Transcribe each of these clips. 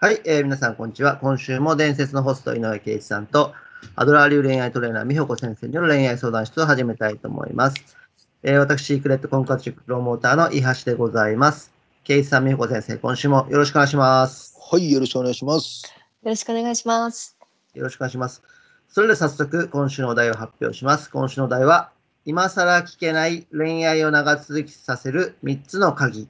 はい、えー皆さん、こんにちは。今週も伝説のホスト、井上圭一さんと、アドラー流恋愛トレーナー、美穂子先生による恋愛相談室を始めたいと思います。えー私、シークレット婚活塾プロモーターの伊橋でございます。圭一さん、美穂子先生、今週もよろしくお願いします。はい、よろしくお願いします。よろしくお願いします。よろしくお願いします。それでは早速、今週のお題を発表します。今週のお題は、今更聞けない恋愛を長続きさせる3つの鍵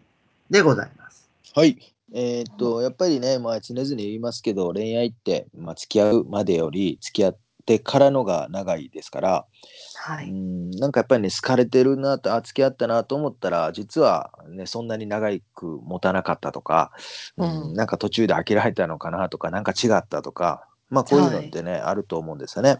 でございます。はい。えーっと、やっぱりね、まあ、常々言いますけど、恋愛って、まあ、付き合うまでより、付き合ってからのが長いですから、うはい。ん、なんかやっぱりね、好かれてるなと、あ、付き合ったなと思ったら、実はね、そんなに長く持たなかったとか、うんうんなんか途中で諦めたのかなとか、なんか違ったとか、まあ、こういうのってね、あると思うんですよね。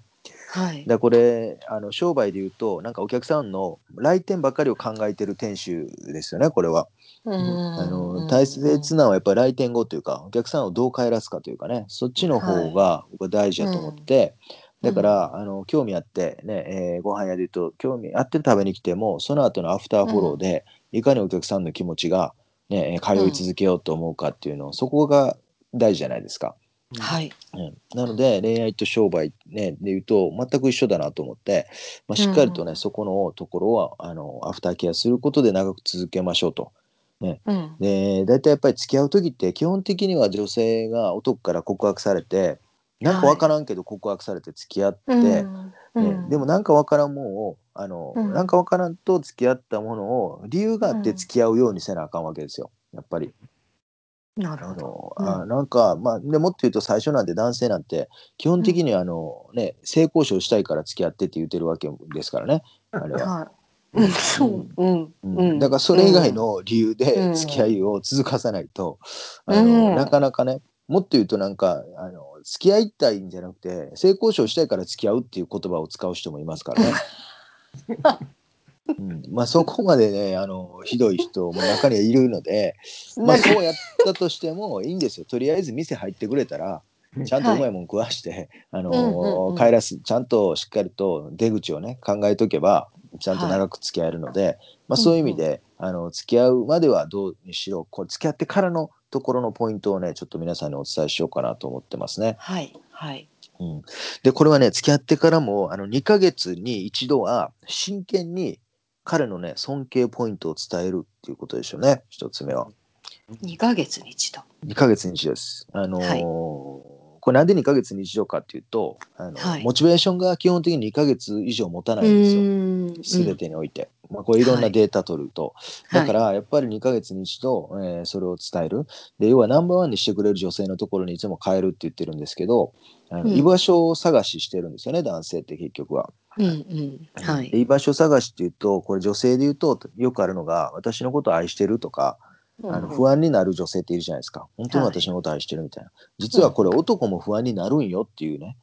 はい。でこれあの商売で言うとなんかお客さんの来店ばかりを考えてる店主ですよねこれは。うんあの大切なのはやっぱり来店後というかお客さんをどう帰らすかというかねそっちの方が僕は大事だと思って、うんだから、あの興味あってね、えーご飯屋で言うと興味あって食べに来てもその後のアフターフォローで、いかにお客さんの気持ちが、ね、えー通い続けようと思うかっていうの、そこが大事じゃないですか。はい。うん、なので恋愛と商売、ね、で言うと全く一緒だなと思って、まあ、しっかりとんそこのところはあのアフターケアすることで長く続けましょうと。うん。で大体やっぱり付き合う時って基本的には女性が男から告白されてなんかわからんけど告白されて付き合って、うんねうん。でもなんかわからんもんをあの、うん。なんかわからんと付き合ったものを理由があって付き合うようにせなあかんわけですよ。やっぱり。あなるほど。の、うんあなんかまあでもっと言うと最初なんて男性なんて基本的にあの、ね性交渉したいから付き合ってって言ってるわけですからねあれは、はい。うん、そう。うん。うんうんだからそれ以外の理由うんで付き合いを続かさないと、うんあのうんなかなかねもっと言うとなんかあの付き合いたいんじゃなくて性交渉したいから付き合うっていう言葉を使う人もいますからね。うん、まあそこまでねあのひどい人も中にはいるので、まあ、そうやったとしてもいいんですよ。とりあえず店入ってくれたらちゃんとうまいもん食わして、あのうんうんうん。帰らすちゃんとしっかりと出口をね考えとけばちゃんと長く付き合えるので、まあ、そういう意味で、あの付き合うまではどうにしろこう付き合ってからのところのポイントをねちょっと皆さんにお伝えしようかなと思ってますね。はい。はい。うん、でこれはね付き合ってからもあの2ヶ月に一度は真剣に彼のね尊敬ポイントを伝えるっていうことでしょうね一つ目は。二ヶ月に一度。2ヶ月に一度です。あのーはいこれなんで2ヶ月に一度かっていうとあの、はいモチベーションが基本的に2ヶ月以上持たないんですよ。んすべ。てにおいて、まあ、これいろんなデータ取ると、はいだからやっぱり2ヶ月に一度、えーそれを伝えるで要はナンバーワンにしてくれる女性のところにいつも変えるって言ってるんですけど居場所を探ししてるんですよね男性って結局は。うんうん。はい。で居場所探しっていうとこれ女性で言うとよくあるのが私のことを愛してるとかあの不安になる女性っているじゃないですか。本当に私のことを愛してるみたいな、実はこれ男も不安になるんよっていうね。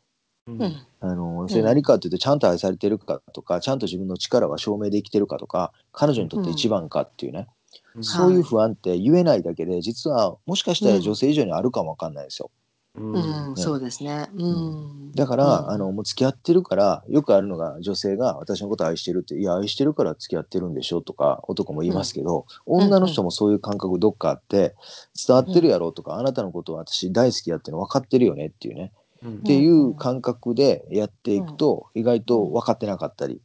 うん。うん。あのそれ何かっていうとちゃんと愛されてるかとかちゃんと自分の力が証明できてるかとか彼女にとって一番かっていうね、うん。そういう不安って言えないだけで実はもしかしたら女性以上にあるかもわかんないですよ。うんうん。そうですね。うん。だから、うん。あのもう付き合ってるからよくあるのが女性が私のこと愛してるっていや愛してるから付き合ってるんでしょとか男も言いますけど、ん。女の人もそういう感覚どっかあって伝わってるやろうとか、あなたのことは私大好きやってるの分かってるよねっていうね、うん。っていう感覚でやっていくと意外と分かってなかったり、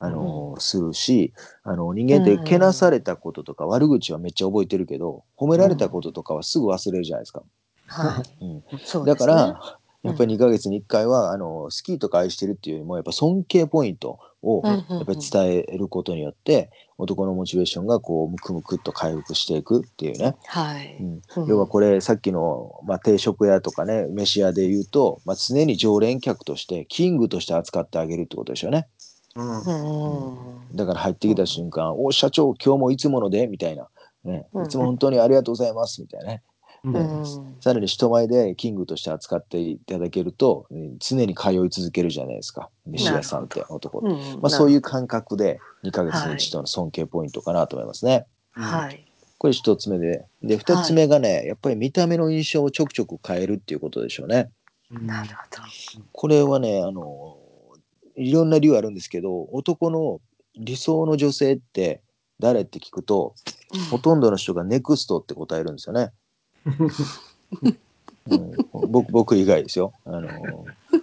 あのするしあの人間ってうん。けなされたこととか悪口はめっちゃ覚えてるけど褒められたこととかはすぐ忘れるじゃないですか。はい。うん。そうですね。だから、やっぱり2ヶ月に1回は、あの好きとか愛してるっていうよりもやっぱ尊敬ポイントをうんうんうん。やっぱり伝えることによって、男のモチベーションがこうムクムクっと回復していくっていうね、はい。うん。うん。要はこれさっきの、まあ、定食屋とかね飯屋で言うと、まあ、常に常連客としてキングとして扱ってあげるってことでしょうね。うんうん。だから入ってきた瞬間「お社長今日もいつもので」みたいな、ね。うん「いつも本当にありがとうございます」みたいなねうんうん。さらに人前でキングとして扱っていただけるとうん常に通い続けるじゃないですか飯屋さんって男うんまあ、そういう感覚で2ヶ月に一度の尊敬ポイントかなと思いますね。はい。これ一つ目でで二つ目がね、やっぱり見た目の印象をちょくちょく変えるっていうことでしょうね。なるほこれはねあのいろんな理由あるんですけど男の理想の女性って誰って聞くとど。ほとんどの人がネクストって答えるんですよね。うん、僕僕以外ですよ。あの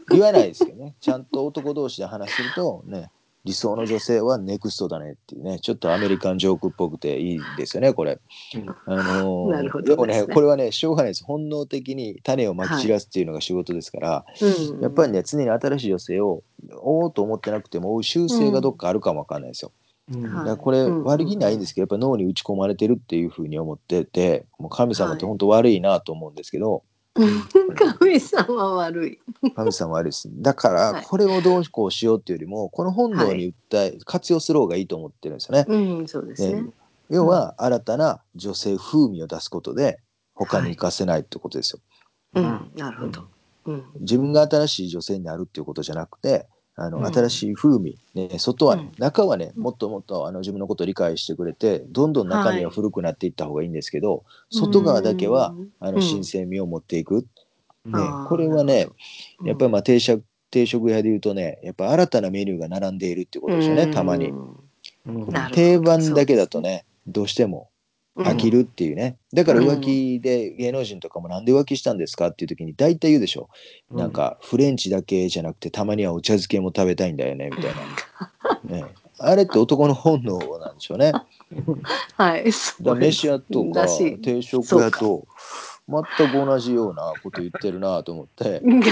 言わないですけどね。ちゃんと男同士で話するとね理想の女性はネクストだねっていうね。ちょっとアメリカンジョークっぽくていいですよねこれ。あのなるほね。ねこれはねしょうがないです。本能的に種をまき散らすっていうのが仕事ですから、うん。やっぱりね常に新しい女性を追おうと思ってなくても追う習性がどっかあるかもわかんないですよ。はいだからこれうん悪気ないんですけどやっぱ脳に打ち込まれてるっていうふうに思っててもう神様って本当悪いなと思うんですけど、神様悪い。神様悪いです。だからはい。これをどうこうしようっていうよりもこの本能に訴え、活用する方がいいと思ってるんですよね。うん、そうですね。要は新たな女性風味を出すことで他に活かせないってことですよ。うん、なるほど。うん、自分が新しい女性になるっていうことじゃなくてあの、うん。新しい風味、ね、外はね、うん。中はねもっともっとあの自分のことを理解してくれてどんどん中身は古くなっていった方がいいんですけど、外側だけは、あうん。の新鮮味を持っていく、ねこれはね、うんやっぱりまあ定食定食屋で言うとねやっぱ新たなメニューが並んでいるっていうことですよね、たまに。定番だけだとねどうしても飽きるっていうね、だから浮気で芸能人とかもなんで浮気したんですかっていう時に大体言うでしょ、なんかフレンチだけじゃなくてたまにはお茶漬けも食べたいんだよねみたいな、ね、あれって男の本能なんでしょうね。はい。ら飯屋とか定食屋と全く同じようなこと言ってるなと思って、うん。か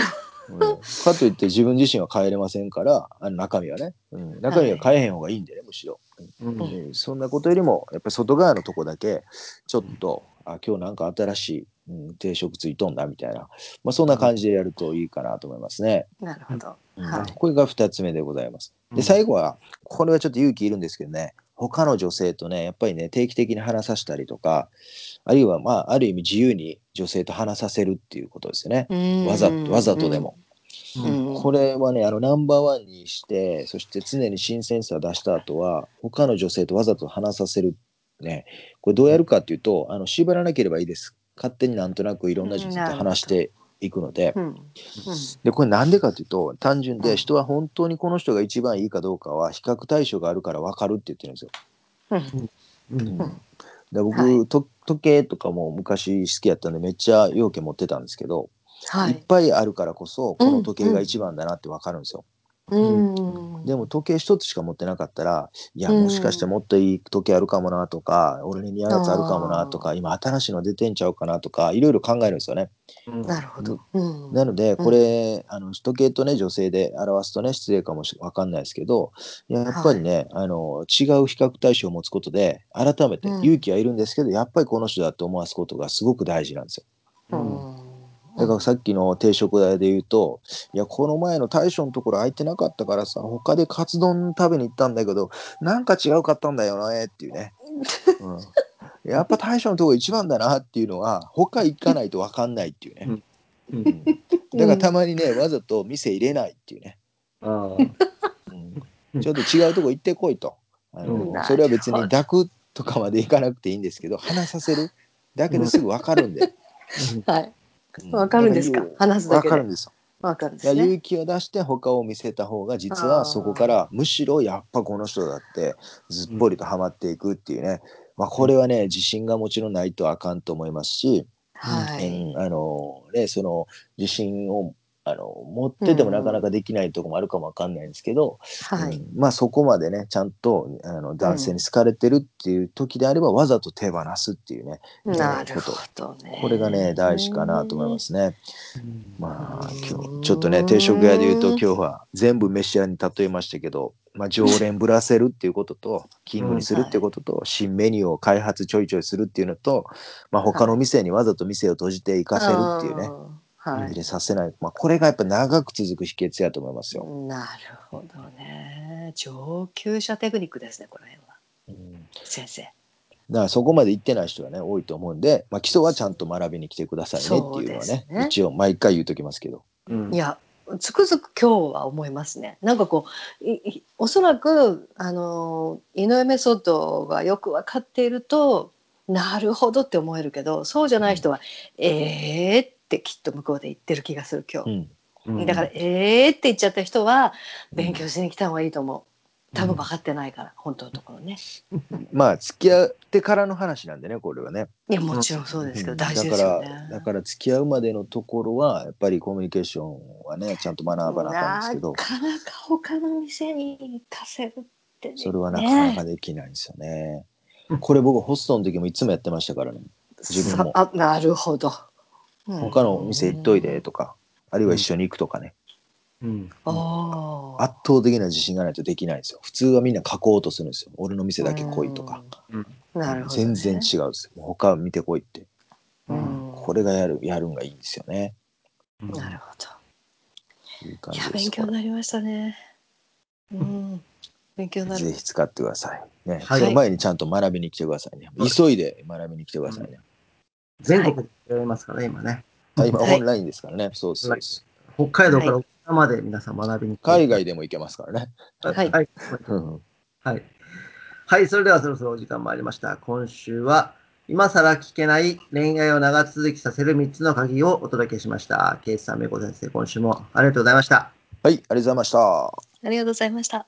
といって自分自身は変えれませんからあの中身はね、うん、中身は変えへん方がいいんでねむしろ。うんうんそんなことよりもやっぱり外側のとこだけちょっと、あ今日なんか新しい、うん、定食ついとんだみたいな、まあ、そんな感じでやるといいかなと思いますね。なるほど。うんはい。これが2つ目でございます。でうん最後はこれはちょっと勇気いるんですけどね他の女性とねやっぱりね定期的に話させたりとかあるいはまあある意味自由に女性と話させるっていうことですよね。わざわざとでも。うん。これはねあのナンバーワンにしてそして常に新鮮さを出した後は他の女性とわざと話させるね。これどうやるかっていうとあの縛らなければいいです。勝手になんとなくいろんな女性と話していくので。うん。でこれなんでかっていうと単純うん。で人は本当にこの人が一番いいかどうかは比較対象があるから分かるって言ってるんですよ。うん。うん。うん。で僕、はい。と時計とかも昔好きやったんでめっちゃ容器持ってたんですけど、、はいい。っぱいあるからこそこの時計が一番だなって分かるんですよ。うん。でも時計一つしか持ってなかったらいやうんもしかしてもっといい時計あるかもなとか、俺に似合うやつあるかもなとか今新しいの出てんちゃうかなとかいろいろ考えるんですよね。なるほど。うん。なのでこれ、あの時計とね女性で表すとね失礼かもしわかんないですけどやっぱりね、あの違う比較対象を持つことで改めてうん勇気はいるんですけど、やっぱりこの人だと思わすことがすごく大事なんですよ。うん。だからさっきの定食屋で言うと、いや、この前の大将のところ空いてなかったからさ、他でカツ丼食べに行ったんだけど、なんか違うかったんだよねっていうね。うん、やっぱ大将のところ一番だなっていうのは、他行かないと分かんないっていうね。うんうんだからたまにね、わざと店入れないっていうね。あーうんちょっと違うとこ行ってこいと。あのうんそれは別に抱くとかまで行かなくていいんですけど、話させるだけですぐ分かるんで。はい。うわかるんですか？話すだけで。分かるんですよ。わかるんですね。勇気を出して他を見せた方が実はそこからむしろやっぱこの人だってずっぽりとはまっていくっていうね、まあ、これはね自信がもちろんないとあかんと思いますし、はい。うんあのね、その自信をあの持っててもなかなかできないとこもあるかもわかんないんですけど、はい。うん。まあそこまでねちゃんとあの男性に好かれてるっていう時であればわざと手放すっていうねなるほどね。これがね大事かなと思いますね。まあうん。今日ちょっとね定食屋で言うと今日は全部飯屋に例えましたけど、まあ、常連ぶらせるっていうこととキングにするっていうことと、新メニューを開発ちょいちょいするっていうのと、まあ、他の店にわざと店を閉じて行かせるっていうね。入れさせない、まあ、これがやっぱ長く続く秘訣やと思いますよ。なるほどね。上級者テクニックですね、この辺は。うん先生。だからそこまで行ってない人がね多いと思うんで、まあ、基礎はちゃんと学びに来てくださいねっていうのはねね一応毎回言うときますけど。うんいや、つくづく今日は思いますね。なんかこう、おそらく、あの、井上メソッドがよく分かっていると、なるほどって思えるけど、そうじゃない人は、えーってきっと向こうで言ってる気がする今日。うんうんだから、えーって言っちゃった人は、勉強しに来た方がいいと思う。多分分かってないから、本当のところね まあ付き合ってからの話なんでねこれはね。いやもちろんそうですけど、うん大事ですよねだからだから付き合うまでのところはやっぱりコミュニケーションはね ちゃんと学ばなあかんですけどなかなか他の店に行かせるってねそれはなかなかできないんですよね。これ僕ホストの時もいつもやってましたからね。自分もさあなるほど、うん他のお店行っといてとか、あるいは一緒に行くとかね。うん。ああ圧倒的な自信がないとできないんですよ。普通はみんな書こうとするんですよ。俺の店だけ来いとか。うん。なるほど、ね、全然違うんですよ。もう他見てこいって。うんこれがやるやるんがいいんですよね。なるほどいい感いやじです勉強になりましたねうん勉強になるぜひ使ってください。ね、はいその前にちゃんと学びに来てくださいね。急いで学びに来てくださいね。全国でやりますからね、今ね。あ今はいオンラインですからね。そうですそうです。北海道から沖縄まで皆さん学びに来て海外でも行けますからね。はいはい。うんはい。はい、それではそろそろお時間もありました。今週は、今更聞けない恋愛を長続きさせる3つの鍵をお届けしました。ケイスさん、メイコ先生、今週もありがとうございました。はい、ありがとうございました。ありがとうございました